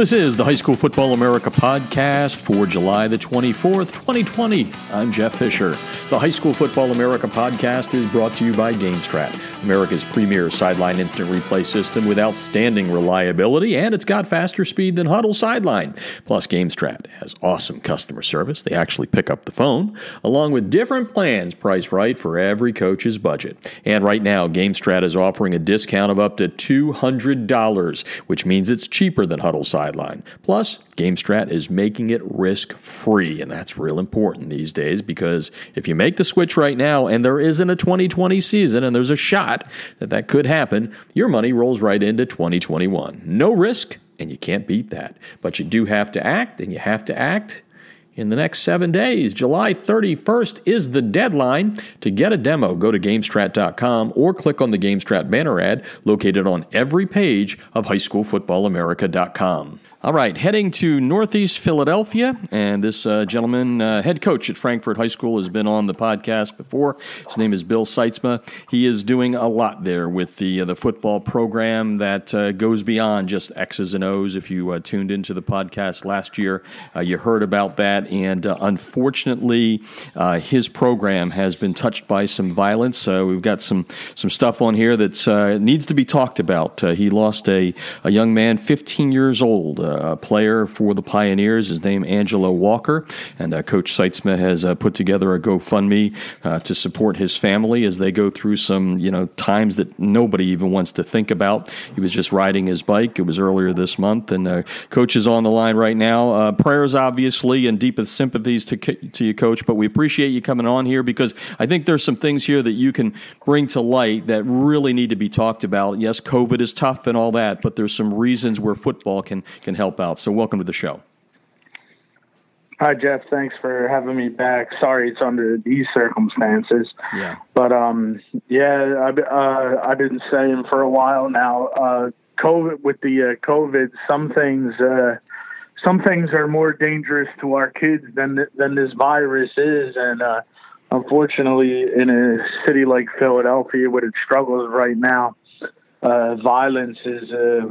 This is the High School Football America podcast for July the 24th, 2020. I'm Jeff Fisher. The High School Football America podcast is brought to you by GameStrat, America's premier sideline instant replay system with outstanding reliability, and it's got faster speed than Huddle Sideline. Plus, GameStrat has awesome customer service. They actually pick up the phone, along with different plans priced right for every coach's budget. And right now, GameStrat is offering a discount of up to $200, which means it's cheaper than Huddle Sideline sideline. Plus, GameStrat is making it risk free, and that's real important these days because if you make the switch right now and there isn't a 2020 season and there's a shot that that could happen, your money rolls right into 2021. No risk, and you can't beat that. But you do have to act, and you have to act in the next seven days. July 31st is the deadline. To get a demo, go to GameStrat.com or click on the GameStrat banner ad located on every page of HighSchoolFootballAmerica.com. All right, heading to Northeast Philadelphia, and this uh, gentleman, uh, head coach at Frankford High School, has been on the podcast before. His name is Bill Sytsma. He is doing a lot there with the uh, the football program that uh, goes beyond just X's and O's. If you uh, tuned into the podcast last year, uh, you heard about that, and unfortunately, his program has been touched by some violence. So we've got some some stuff on here that needs to be talked about. he lost a a young man, 15 years old a player for the Pioneers. His name Angelo Walker, and uh, Coach Sytsma has uh, put together a GoFundMe uh, to support his family as they go through some you know times that nobody even wants to think about. He was just riding his bike. It was earlier this month, and Coach is on the line right now. Prayers, obviously, and deepest sympathies to to you, Coach. But we appreciate you coming on here because I think there's some things here that you can bring to light that really need to be talked about. Yes, COVID is tough and all that, but there's some reasons where football can can help out. So, welcome to the show. Hi, Jeff. Thanks for having me back. Sorry it's under these circumstances. Yeah. But um, yeah, I've uh, I've been saying for a while now. Uh, COVID with the uh, COVID, some things uh, some things are more dangerous to our kids than than this virus is, and uh, unfortunately, in a city like Philadelphia, with its struggles right now, uh, violence is uh,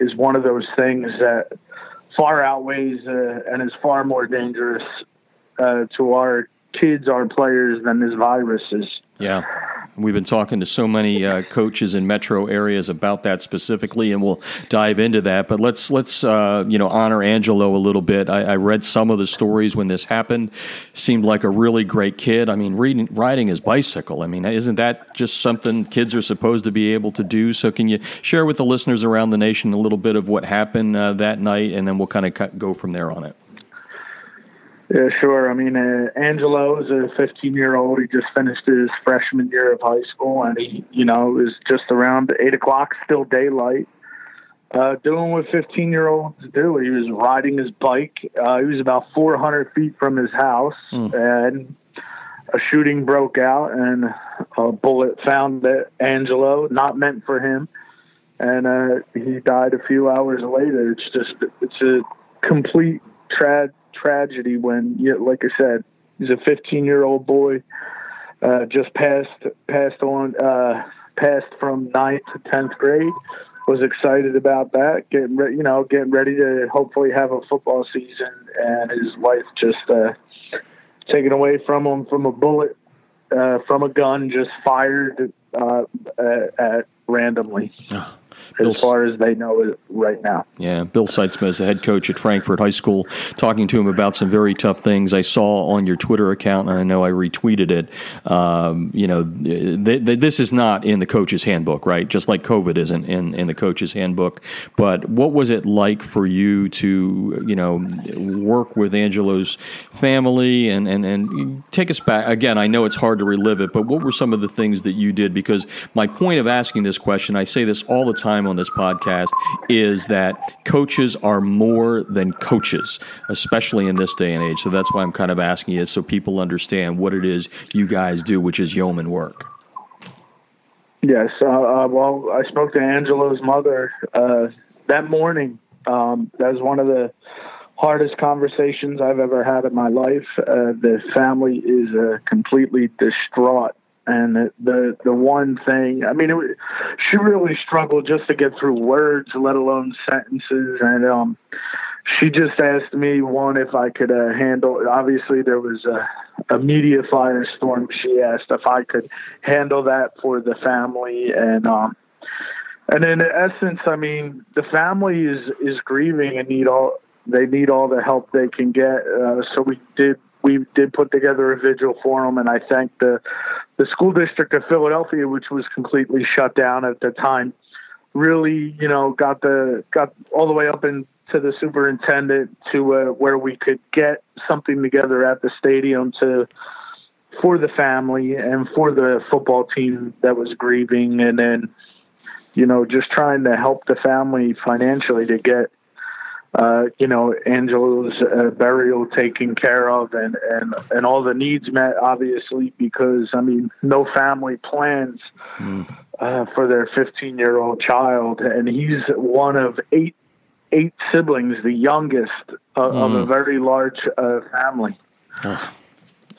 is one of those things that far outweighs uh, and is far more dangerous uh, to our kids, our players, than this virus is. Yeah. We've been talking to so many uh, coaches in metro areas about that specifically, and we'll dive into that. But let's let's uh, you know honor Angelo a little bit. I, I, read some of the stories when this happened. Seemed like a really great kid. I mean, reading, riding his bicycle. I mean, isn't that just something kids are supposed to be able to do? So, can you share with the listeners around the nation a little bit of what happened uh, that night, and then we'll kind of go from there on it. Yeah, sure. I mean, uh, Angelo is a 15 year old. He just finished his freshman year of high school, and he, you know, is just around eight o'clock, still daylight, uh, doing what 15 year olds do. He was riding his bike. Uh, he was about 400 feet from his house, mm. and a shooting broke out, and a bullet found Angelo, not meant for him, and uh, he died a few hours later. It's just, it's a complete tragedy tragedy when, like I said, he's a 15 year old boy, uh, just passed passed on uh, passed from ninth to 10th grade. Was excited about that, getting re- you know getting ready to hopefully have a football season, and his life just uh, taken away from him from a bullet uh, from a gun just fired uh, at, at randomly. Oh as far as they know it right now. Yeah, Bill Sytsma is the head coach at Frankford High School, talking to him about some very tough things. I saw on your Twitter account, and I know I retweeted it. Um, you know, th- th- this is not in the coach's handbook, right? Just like COVID isn't in, in the coach's handbook. But what was it like for you to, you know, work with Angelo's family and, and, and take us back? Again, I know it's hard to relive it, but what were some of the things that you did? Because my point of asking this question, I say this all the time on this podcast is that coaches are more than coaches, especially in this day and age. So that's why I'm kind of asking you so people understand what it is you guys do, which is yeoman work. Yes. Uh, uh, well, I spoke to Angelo's mother uh, that morning. Um, that was one of the hardest conversations I've ever had in my life. Uh, the family is uh, completely distraught And the the one thing, I mean, it, she really struggled just to get through words, let alone sentences. And um, she just asked me one if I could uh, handle. Obviously, there was a, a media firestorm. She asked if I could handle that for the family, and um, and in essence, I mean, the family is is grieving and need all they need all the help they can get. Uh, so we did we did put together a vigil for them, and I thank the the school district of Philadelphia, which was completely shut down at the time. Really, you know, got the got all the way up into the superintendent to uh, where we could get something together at the stadium to for the family and for the football team that was grieving, and then you know just trying to help the family financially to get uh, you know, Angelo's uh, burial taken care of and, and, and all the needs met, obviously, because, I mean, no family plans mm. uh, for their 15 year old child. And he's one of eight, eight siblings, the youngest mm. of a hmm. very large uh, family.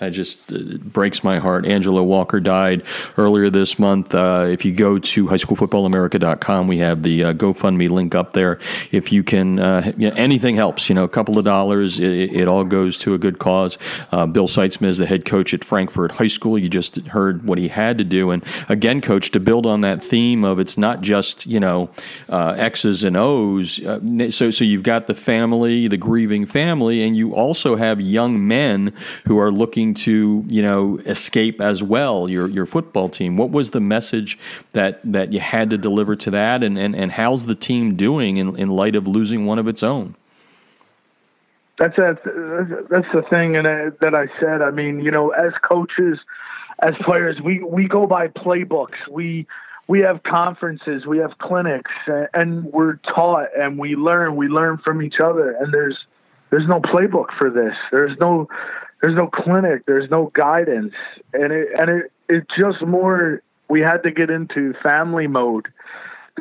It just it breaks my heart. Angelo Walker died earlier this month. Uh, if you go to highschoolfootballamerica.com, we have the uh, GoFundMe link up there. If you can, uh, you know, anything helps. You know, a couple of dollars, it, it all goes to a good cause. Uh, Bill Sytsma is the head coach at Frankford High School. You just heard what he had to do. And again, coach, to build on that theme of it's not just, you know, uh, X's and O's. Uh, so, so you've got the family, the grieving family, and you also have young men who are looking to you know escape as well your your football team? What was the message that that you had to deliver to that? And and, and how's the team doing in, in light of losing one of its own? That's a, that's the thing and uh, that I said. I mean you know as coaches as players we we go by playbooks. We we have conferences, we have clinics, and we're taught and we learn. We learn from each other, and there's there's no playbook for this. There's no there's no clinic, there's no guidance, and it and it it just more we had to get into family mode.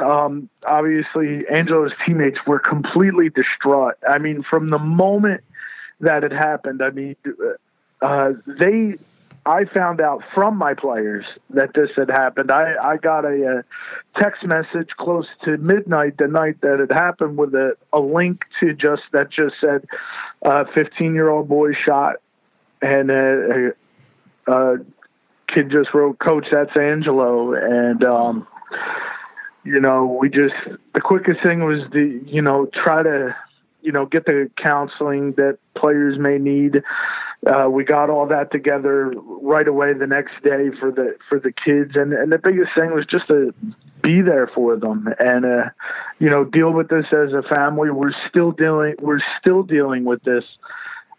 Um, obviously, Angelo's teammates were completely distraught. I mean, from the moment that it happened, I mean, uh, they. I found out from my players that this had happened. I, I got a, a text message close to midnight the night that it happened with a, a link to just that just said, uh, 15 year old boy shot and uh, uh, kid just wrote, "Coach, that's Angelo," and um, you know, we just the quickest thing was to you know try to you know get the counseling that players may need. Uh, we got all that together right away the next day for the for the kids, and and the biggest thing was just to be there for them and uh, you know deal with this as a family. We're still dealing we're still dealing with this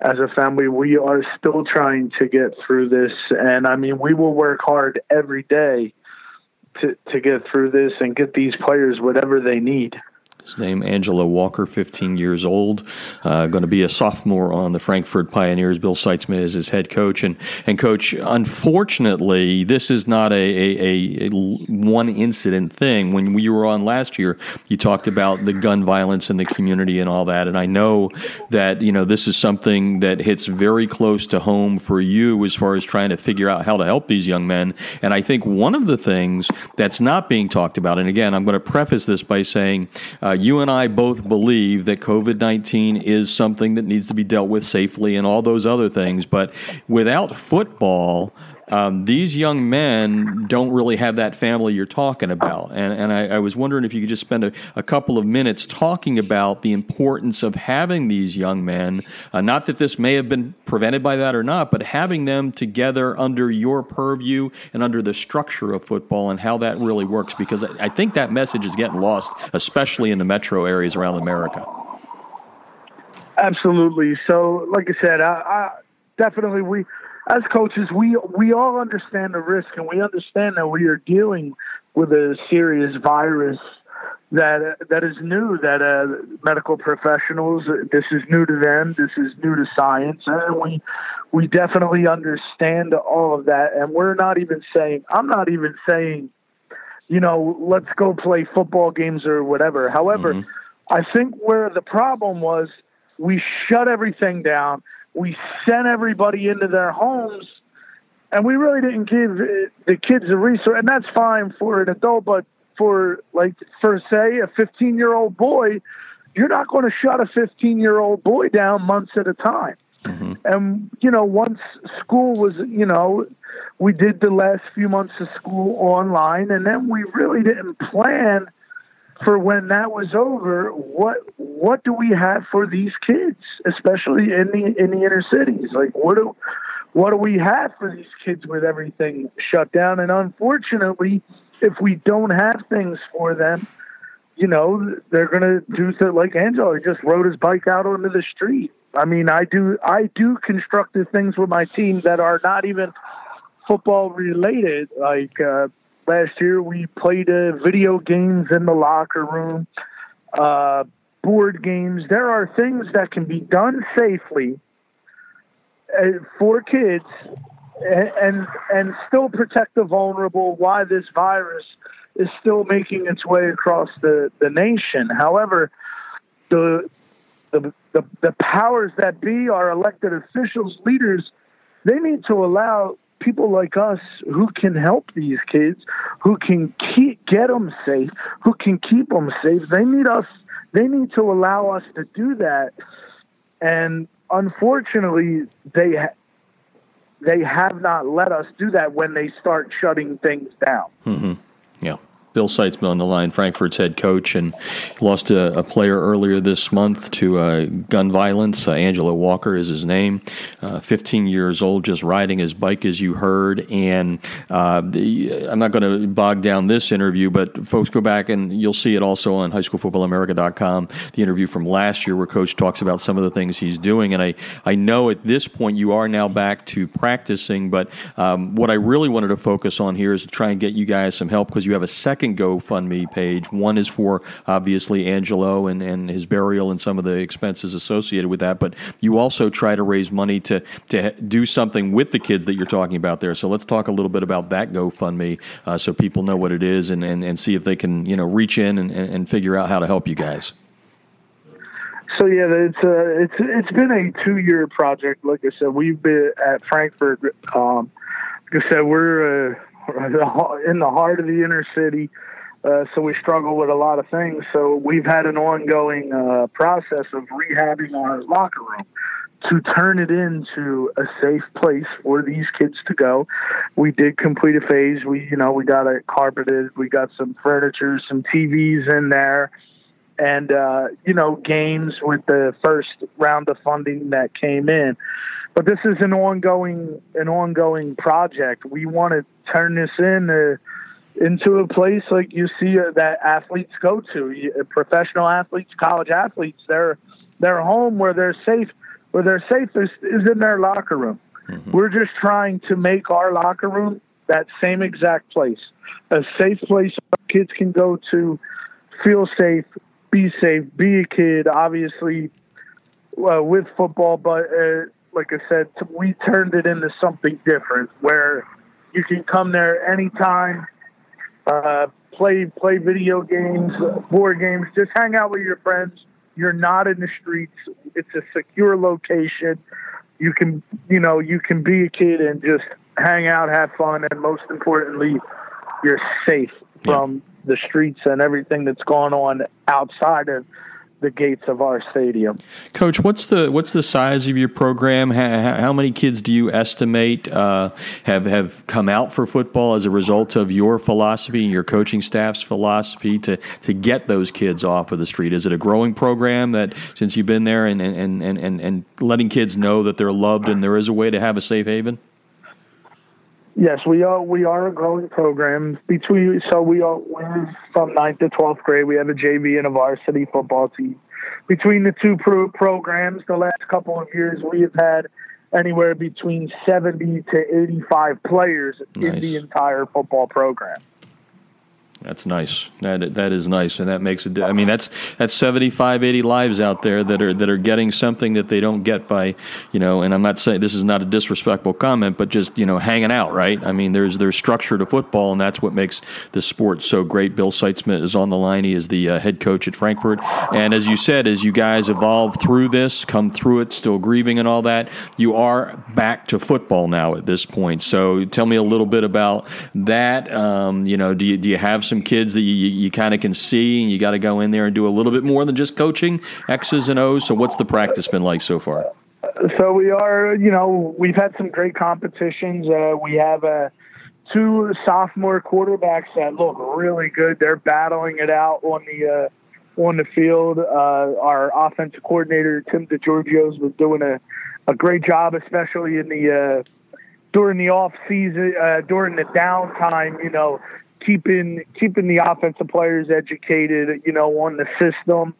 as a family, we are still trying to get through this. And I mean, we will work hard every day to, to get through this and get these players whatever they need. His name Angelo Walker, 15 years old, uh, going to be a sophomore on the Frankford Pioneers. Bill Sytsma is his head coach, and and coach. Unfortunately, this is not a, a, a, one incident thing. When we were on last year, you talked about the gun violence in the community and all that, and I know that you know this is something that hits very close to home for you as far as trying to figure out how to help these young men. And I think one of the things that's not being talked about, and again, I'm going to preface this by saying. Uh, uh, you and I both believe that COVID 19 is something that needs to be dealt with safely and all those other things. But without football, um, these young men don't really have that family you're talking about. And, and I, I was wondering if you could just spend a, a, couple of minutes talking about the importance of having these young men. Uh, not that this may have been prevented by that or not, but having them together under your purview and under the structure of football and how that really works. Because I, I think that message is getting lost, especially in the metro areas around America. Absolutely. So, like I said, I, I definitely we as coaches, we we all understand the risk, and we understand that we are dealing with a serious virus that that is new. That uh, medical professionals, this is new to them. This is new to science, and we we definitely understand all of that. And we're not even saying. I'm not even saying, you know, let's go play football games or whatever. However, mm-hmm. I think where the problem was, we shut everything down we sent everybody into their homes and we really didn't give the kids a resource, and that's fine for an adult, but for like for say a 15 year old boy, you're not going to shut a 15 year old boy down months at a time. Mm-hmm. And you know, once school was, you know, we did the last few months of school online, and then we really didn't plan for when that was over. What what do we have for these kids, especially in the in the inner cities? Like, what do what do we have for these kids with everything shut down? And unfortunately, if we don't have things for them, you know, they're to do so like Angelo. Just rode his bike out onto the street. I mean, I do I do constructive things with my team that are not even football related. Like uh, last year, we played uh, video games in the locker room, uh, board games. There are things that can be done safely uh, for kids and, and and still protect the vulnerable. Why this virus is still making its way across the, the nation. However, the, the the the powers that be, our elected officials, leaders, they need to allow people like us who can help these kids, who can keep get them safe, who can keep them safe. They need us. They need to allow us to do that. And unfortunately, they ha- they have not let us do that when they start shutting things down. Mm-hmm. Yeah. Bill Seitzman on the line, Frankford's head coach, and lost a, a player earlier this month to uh, gun violence. Uh, Angelo Walker is his name. Uh, 15 years old, just riding his bike, as you heard. And uh, the, I'm not going to bog down this interview, but folks go back and you'll see it also on highschoolfootballamerica.com. The interview from last year where Coach talks about some of the things he's doing. And I, I know at this point you are now back to practicing, but um, what I really wanted to focus on here is to try and get you guys some help because you have a second second GoFundMe page. One is for obviously Angelo and, and his burial and some of the expenses associated with that, but you also try to raise money to, to do something with the kids that you're talking about there. So let's talk a little bit about that GoFundMe uh, so people know what it is and, and, and see if they can you know reach in and, and figure out how to help you guys. So yeah, it's uh, it's it's been a two year project. Like I said, we've been at Frankford. Um, like I said, we're uh, in the heart of the inner city. Uh, so we struggle with a lot of things. So we've had an ongoing uh, process of rehabbing our locker room to turn it into a safe place for these kids to go. We did complete a phase. We, you know, we got it carpeted. We got some furniture, some TVs in there, and uh, you know, games with the first round of funding that came in but this is an ongoing an ongoing project. We want to turn this in uh, into a place like you see uh, that athletes go to. Uh, professional athletes, college athletes, their their home where they're safe, where they're safe is, is in their locker room. Mm-hmm. We're just trying to make our locker room that same exact place, a safe place kids can go to, feel safe, be safe, be a kid. Obviously, uh, with football, but uh, like I said, we turned it into something different where you can come there anytime, uh, play play video games, board games, just hang out with your friends. You're not in the streets. It's a secure location. You can, you know, you can be a kid and just hang out, have fun, and most importantly, you're safe from yeah. the streets and everything that's going on outside of the gates of our stadium. Coach, what's the what's the size of your program? How, how many kids do you estimate uh, have have come out for football as a result of your philosophy and your coaching staff's philosophy to to get those kids off of the street? Is it a growing program that since you've been there and and and and, and letting kids know that they're loved and there is a way to have a safe haven? Yes, we are. We are a growing program. Between so we are we're from ninth to twelfth grade. We have a JV and a varsity football team. Between the two pro- programs, the last couple of years, we have had anywhere between seventy to eighty-five players nice. in the entire football program. That's nice. That that is nice, and that makes it. I mean, that's that's 75, 80 lives out there that are that are getting something that they don't get by, you know. And I'm not saying this is not a disrespectful comment, but just you know, hanging out, right? I mean, there's there's structure to football, and that's what makes the sport so great. Bill Seitzman is on the line. He is the uh, head coach at Frankford, and as you said, as you guys evolve through this, come through it, still grieving and all that, you are back to football now at this point. So, tell me a little bit about that. Um, you know, do you do you have some kids that you, you kind of can see, and you got to go in there and do a little bit more than just coaching X's and O's. So, what's the practice been like so far? So we are, you know, we've had some great competitions. Uh, we have uh, two sophomore quarterbacks that look really good. They're battling it out on the uh, on the field. Uh, our offensive coordinator Tim DeGiorgio's was doing a, a great job, especially in the uh, during the off season, uh, during the downtime. You know, keeping keeping the offensive players educated, you know, on the system,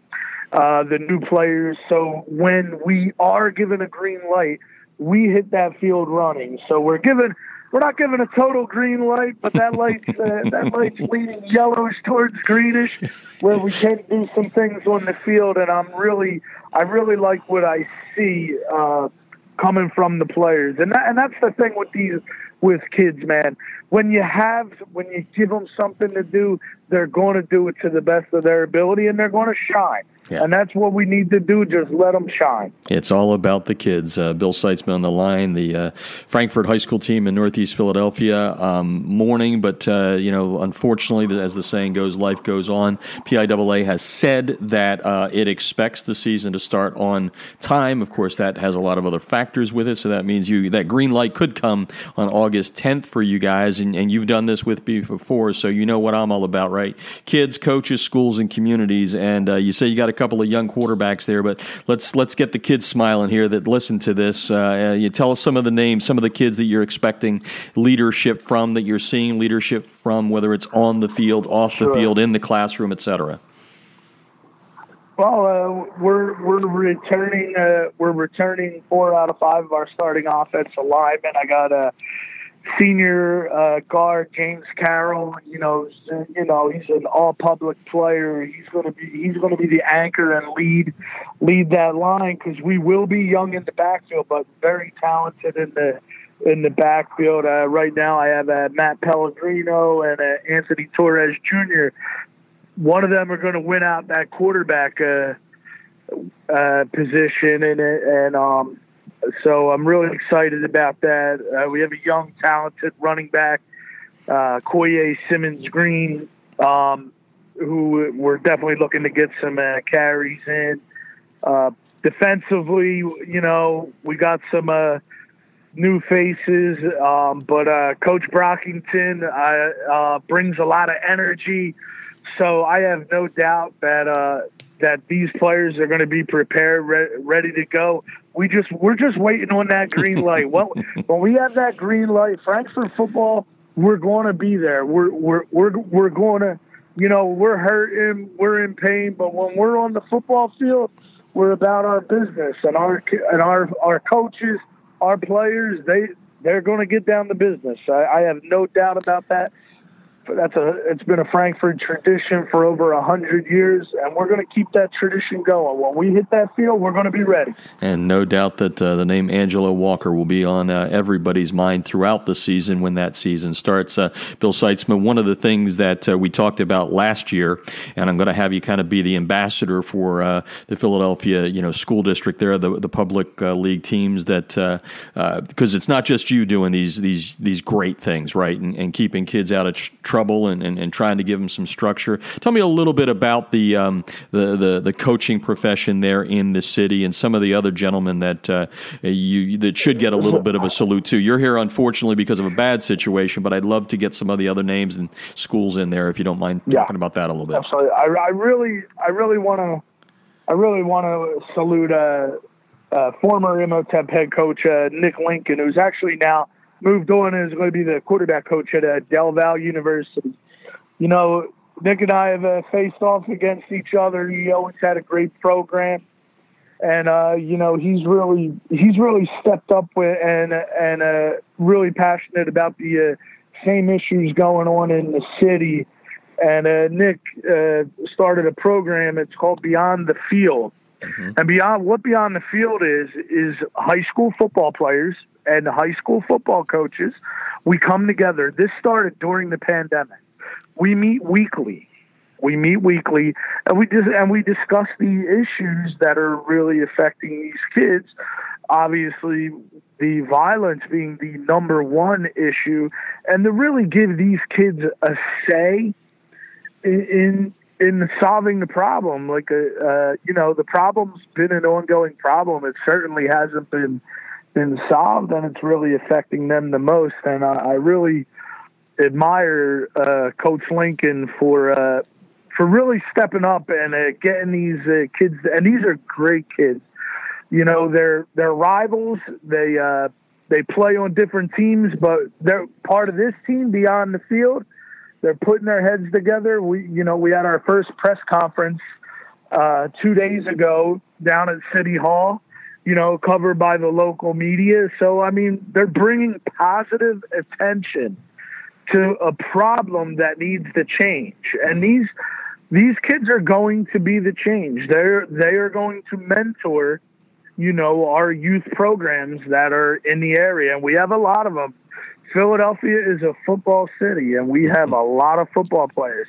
uh, the new players. So when we are given a green light, we hit that field running. So we're given we're not given a total green light, but that light's uh, that light's leaning yellowish towards greenish, where we can do some things on the field. And I'm really I really like what I see. Uh, coming from the players, and that, and that's the thing with these with kids, man. When you have when you give them something to do, they're going to do it to the best of their ability, and they're going to shine. Yeah. And that's what we need to do. Just let them shine. It's all about the kids. Uh, Bill Seitzman on the line, the uh, Frankford High School team in Northeast Philadelphia, um, mourning, but uh, you know, unfortunately, as the saying goes, life goes on. PIAA has said that uh, it expects the season to start on time. Of course, that has a lot of other factors with it, so that means you that green light could come on August 10th for you guys, and, and you've done this with me before, so you know what I'm all about, right? Kids, coaches, schools, and communities. And uh, you say you got a couple of young quarterbacks there, but let's let's get the kids smiling here that listen to this. Uh, you tell us some of the names, some of the kids that you're expecting leadership from, that you're seeing leadership from, whether it's on the field, off sure. the field, in the classroom, etc. Well, uh, we're we're returning. Uh, we're returning four out of five of our starting offensive linemen. I got a senior uh, guard James Carroll. You know, you know he's an all-public player. He's going to be he's going to be the anchor and lead lead that line because we will be young in the backfield, but very talented in the in the backfield. Uh, right now, I have uh, Matt Pellegrino and uh, Anthony Torres Jr. One of them are going to win out that quarterback uh, uh, position, and and um, so I'm really excited about that. Uh, we have a young, talented running back, uh, Koye Simmons Green, um, who we're definitely looking to get some uh, carries in. Uh, defensively, you know, we got some uh, new faces, um, but uh, Coach Brockington uh, brings a lot of energy. So I have no doubt that that these players are going to be prepared, re- ready to go. We just we're just waiting on that green light. well, when we have that green light, Frankford football, we're going to be there. We're we're we're we're going to, you know, we're hurting, we're in pain, but when we're on the football field, we're about our business and our and our our coaches, our players, they they're going to get down to business. I, I have no doubt about that that's a it's been a Frankford tradition for over a hundred years, and we're going to keep that tradition going. When we hit that field, we're going to be ready. And no doubt that uh, the name Angelo Walker will be on uh, everybody's mind throughout the season when that season starts. Uh, Bill Seitzman, one of the things that uh, we talked about last year, and I'm going to have you kind of be the ambassador for uh, the Philadelphia, you know, school district there, the the public uh, league teams that because it's not just you doing these these these great things, right, and, and keeping kids out of trouble trouble and, and, and, trying to give them some structure. Tell me a little bit about the, um, the, the, the coaching profession there in the city and some of the other gentlemen that uh, you that should get a little bit of a salute too. You're here unfortunately because of a bad situation, but I'd love to get some of the other names and schools in there if you don't mind yeah, talking about that a little bit. Absolutely, I, I really I really want to I really want to salute. Uh, uh, former Imhotep head coach uh, Nick Lincoln, who's actually now moved on and is going to be the quarterback coach at uh, Del Val University. You know, Nick and I have uh, faced off against each other. He always had a great program, and uh, you know he's really he's really stepped up with and and uh, really passionate about the uh, same issues going on in the city. and uh, Nick uh, started a program. It's called Beyond the Field, mm-hmm. and beyond what Beyond the Field is is high school football players and high school football coaches. We come together. This started during the pandemic. We meet weekly. We meet weekly, and we just and we discuss the issues that are really affecting these kids. Obviously, the violence being the number one issue, and to really give these kids a say in in, in solving the problem. Like uh, uh, you know, the problem's been an ongoing problem. It certainly hasn't been been solved, and it's really affecting them the most. And I, I really admire uh, Coach Lincoln for uh, for really stepping up and uh, getting these uh, kids. And these are great kids. You know, they're they're rivals. They they play on different teams, but they're part of this team beyond the field. They're putting their heads together. We, you know, we had our first press conference uh, two days ago down at City Hall you know, covered by the local media. So, I mean, they're bringing positive attention to a problem that needs to change. And these these kids are going to be the change. They're they are going to mentor, you know, our youth programs that are in the area, and we have a lot of them. Philadelphia is a football city, and we have a lot of football players.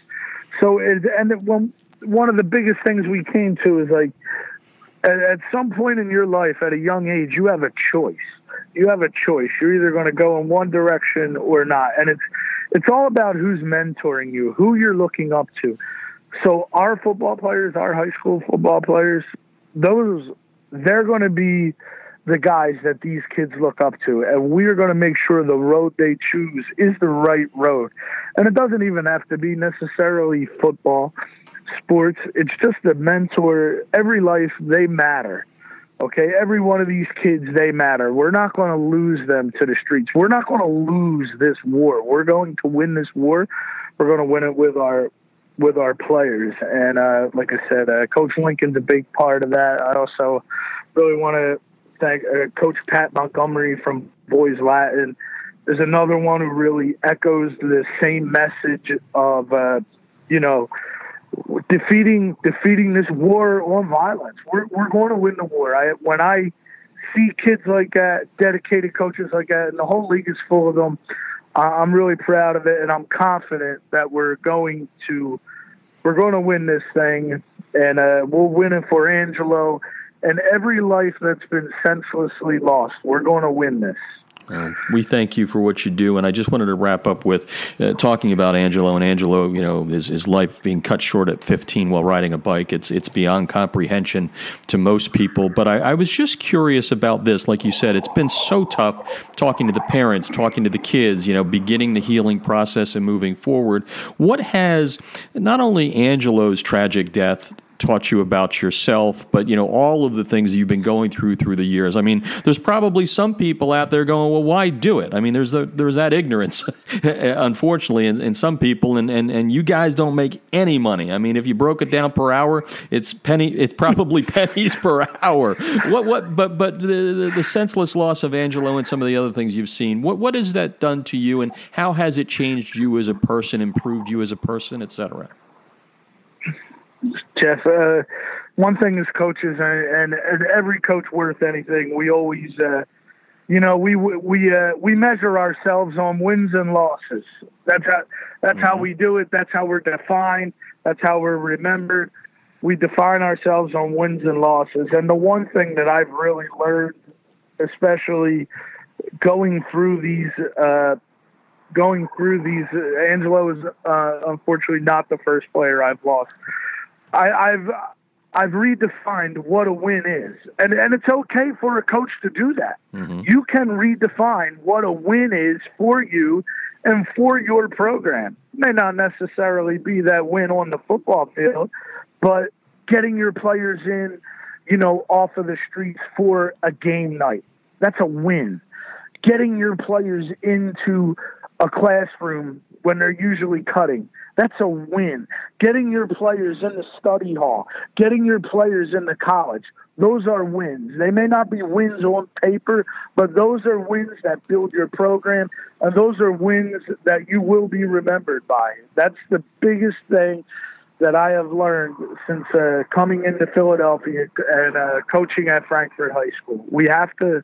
So, it, and one one of the biggest things we came to is like at, at some point in your life, at a young age, you have a choice. You have a choice. You're either going to go in one direction or not, and it's it's all about who's mentoring you, who you're looking up to. So our football players, our high school football players, those they're going to be the guys that these kids look up to, and we're going to make sure the road they choose is the right road. And it doesn't even have to be necessarily football sports. It's just a mentor. Every life, they matter. Okay, every one of these kids, they matter. We're not going to lose them to the streets. We're not going to lose this war. We're going to win this war. We're going to win it with our with our players. And uh, like I said, uh, Coach Lincoln's a big part of that. I also really want to thank uh, Coach Pat Montgomery from Boys Latin. There's another one who really echoes the same message of, uh, you know, defeating defeating this war on violence. We're we're going to win the war. I when I see kids like that, dedicated coaches like that, and the whole league is full of them. I'm really proud of it, and I'm confident that we're going to we're going to win this thing, and uh, we'll win it for Angelo and every life that's been senselessly lost. We're going to win this. Uh, we thank you for what you do, and I just wanted to wrap up with uh, talking about Angelo and Angelo. You know, his, his life being cut short at 15 while riding a bike. It's it's beyond comprehension to most people. But I, I was just curious about this. Like you said, it's been so tough talking to the parents, talking to the kids. You know, beginning the healing process and moving forward. What has not only Angelo's tragic death taught you about yourself, but you know all of the things you've been going through through the years. I mean, there's probably some people out there going, "Well, why do it?" I mean, there's the, there's that ignorance, unfortunately, in, in some people, and, and and you guys don't make any money. I mean, if you broke it down per hour, it's penny. It's probably pennies per hour. What what? But but the, the, the senseless loss of Angelo and some of the other things you've seen. What what has that done to you, and how has it changed you as a person, improved you as a person, etc. Jeff. Uh, one thing as coaches, and, and, every coach worth anything, we always, uh, you know, we we uh, we measure ourselves on wins and losses. That's how that's mm-hmm. how we do it. That's how we're defined. That's how we're remembered. We define ourselves on wins and losses. And the one thing that I've really learned, especially going through these uh, going through these. Uh, Angelo is uh, unfortunately not the first player I've lost. I, I've I've redefined what a win is, and and it's okay for a coach to do that. Mm-hmm. You can redefine what a win is for you and for your program. It may not necessarily be that win on the football field, but getting your players in, you know, off of the streets for a game night. That's a win. Getting your players into a classroom when they're usually cutting. That's a win. Getting your players in the study hall, getting your players in the college, those are wins. They may not be wins on paper, but those are wins that build your program, and those are wins that you will be remembered by. That's the biggest thing that I have learned since uh, coming into Philadelphia and uh, coaching at Frankford High School. We have to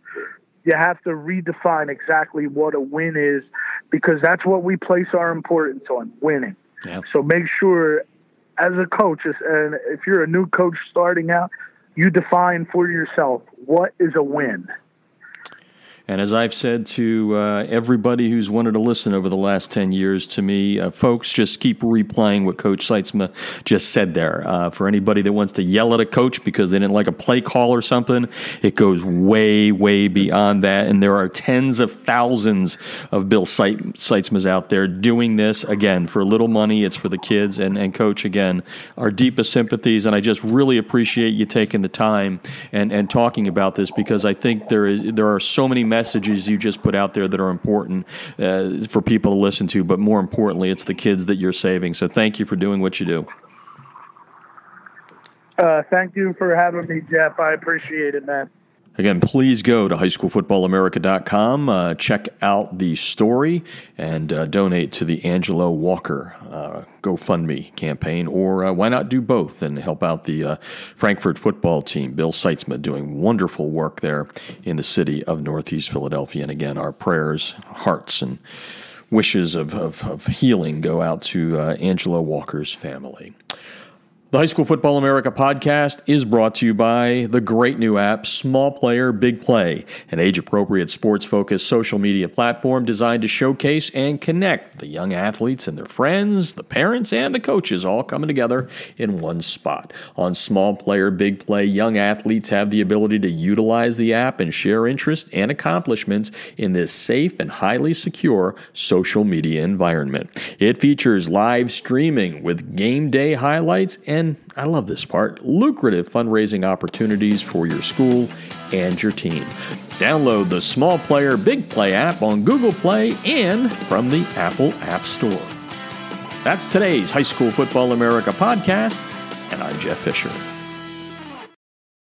you have to redefine exactly what a win is because that's what we place our importance on winning. So make sure as a coach and if you're a new coach starting out, you define for yourself what is a win. And as I've said to uh, everybody who's wanted to listen over the last 10 years to me, uh, folks, just keep replaying what Coach Sytsma just said there. Uh, for anybody that wants to yell at a coach because they didn't like a play call or something, it goes way, way beyond that. And there are tens of thousands of Bill Sytsmas out there doing this. Again, for a little money, it's for the kids. And, and Coach, again, our deepest sympathies. And I just really appreciate you taking the time and, and talking about this because I think there is there are so many messages you just put out there that are important uh, for people to listen to, but more importantly, it's the kids that you're saving. So thank you for doing what you do. Uh, thank you for having me, Jeff. I appreciate it, man. Again, please go to highschoolfootballamerica.com, uh, check out the story, and uh, donate to the Angelo Walker uh, GoFundMe campaign. Or uh, why not do both and help out the uh, Frankford football team? Bill Sytsma doing wonderful work there in the city of Northeast Philadelphia. And again, our prayers, hearts, and wishes of, of, of healing go out to uh, Angelo Walker's family. The High School Football America podcast is brought to you by the great new app Small Player Big Play, an age appropriate sports focused social media platform designed to showcase and connect the young athletes and their friends, the parents, and the coaches all coming together in one spot. On Small Player Big Play, young athletes have the ability to utilize the app and share interests and accomplishments in this safe and highly secure social media environment. It features live streaming with game day highlights and and I love this part lucrative fundraising opportunities for your school and your team. Download the Small Player Big Play app on Google Play and from the Apple App Store. That's today's High School Football America podcast, and I'm Jeff Fisher.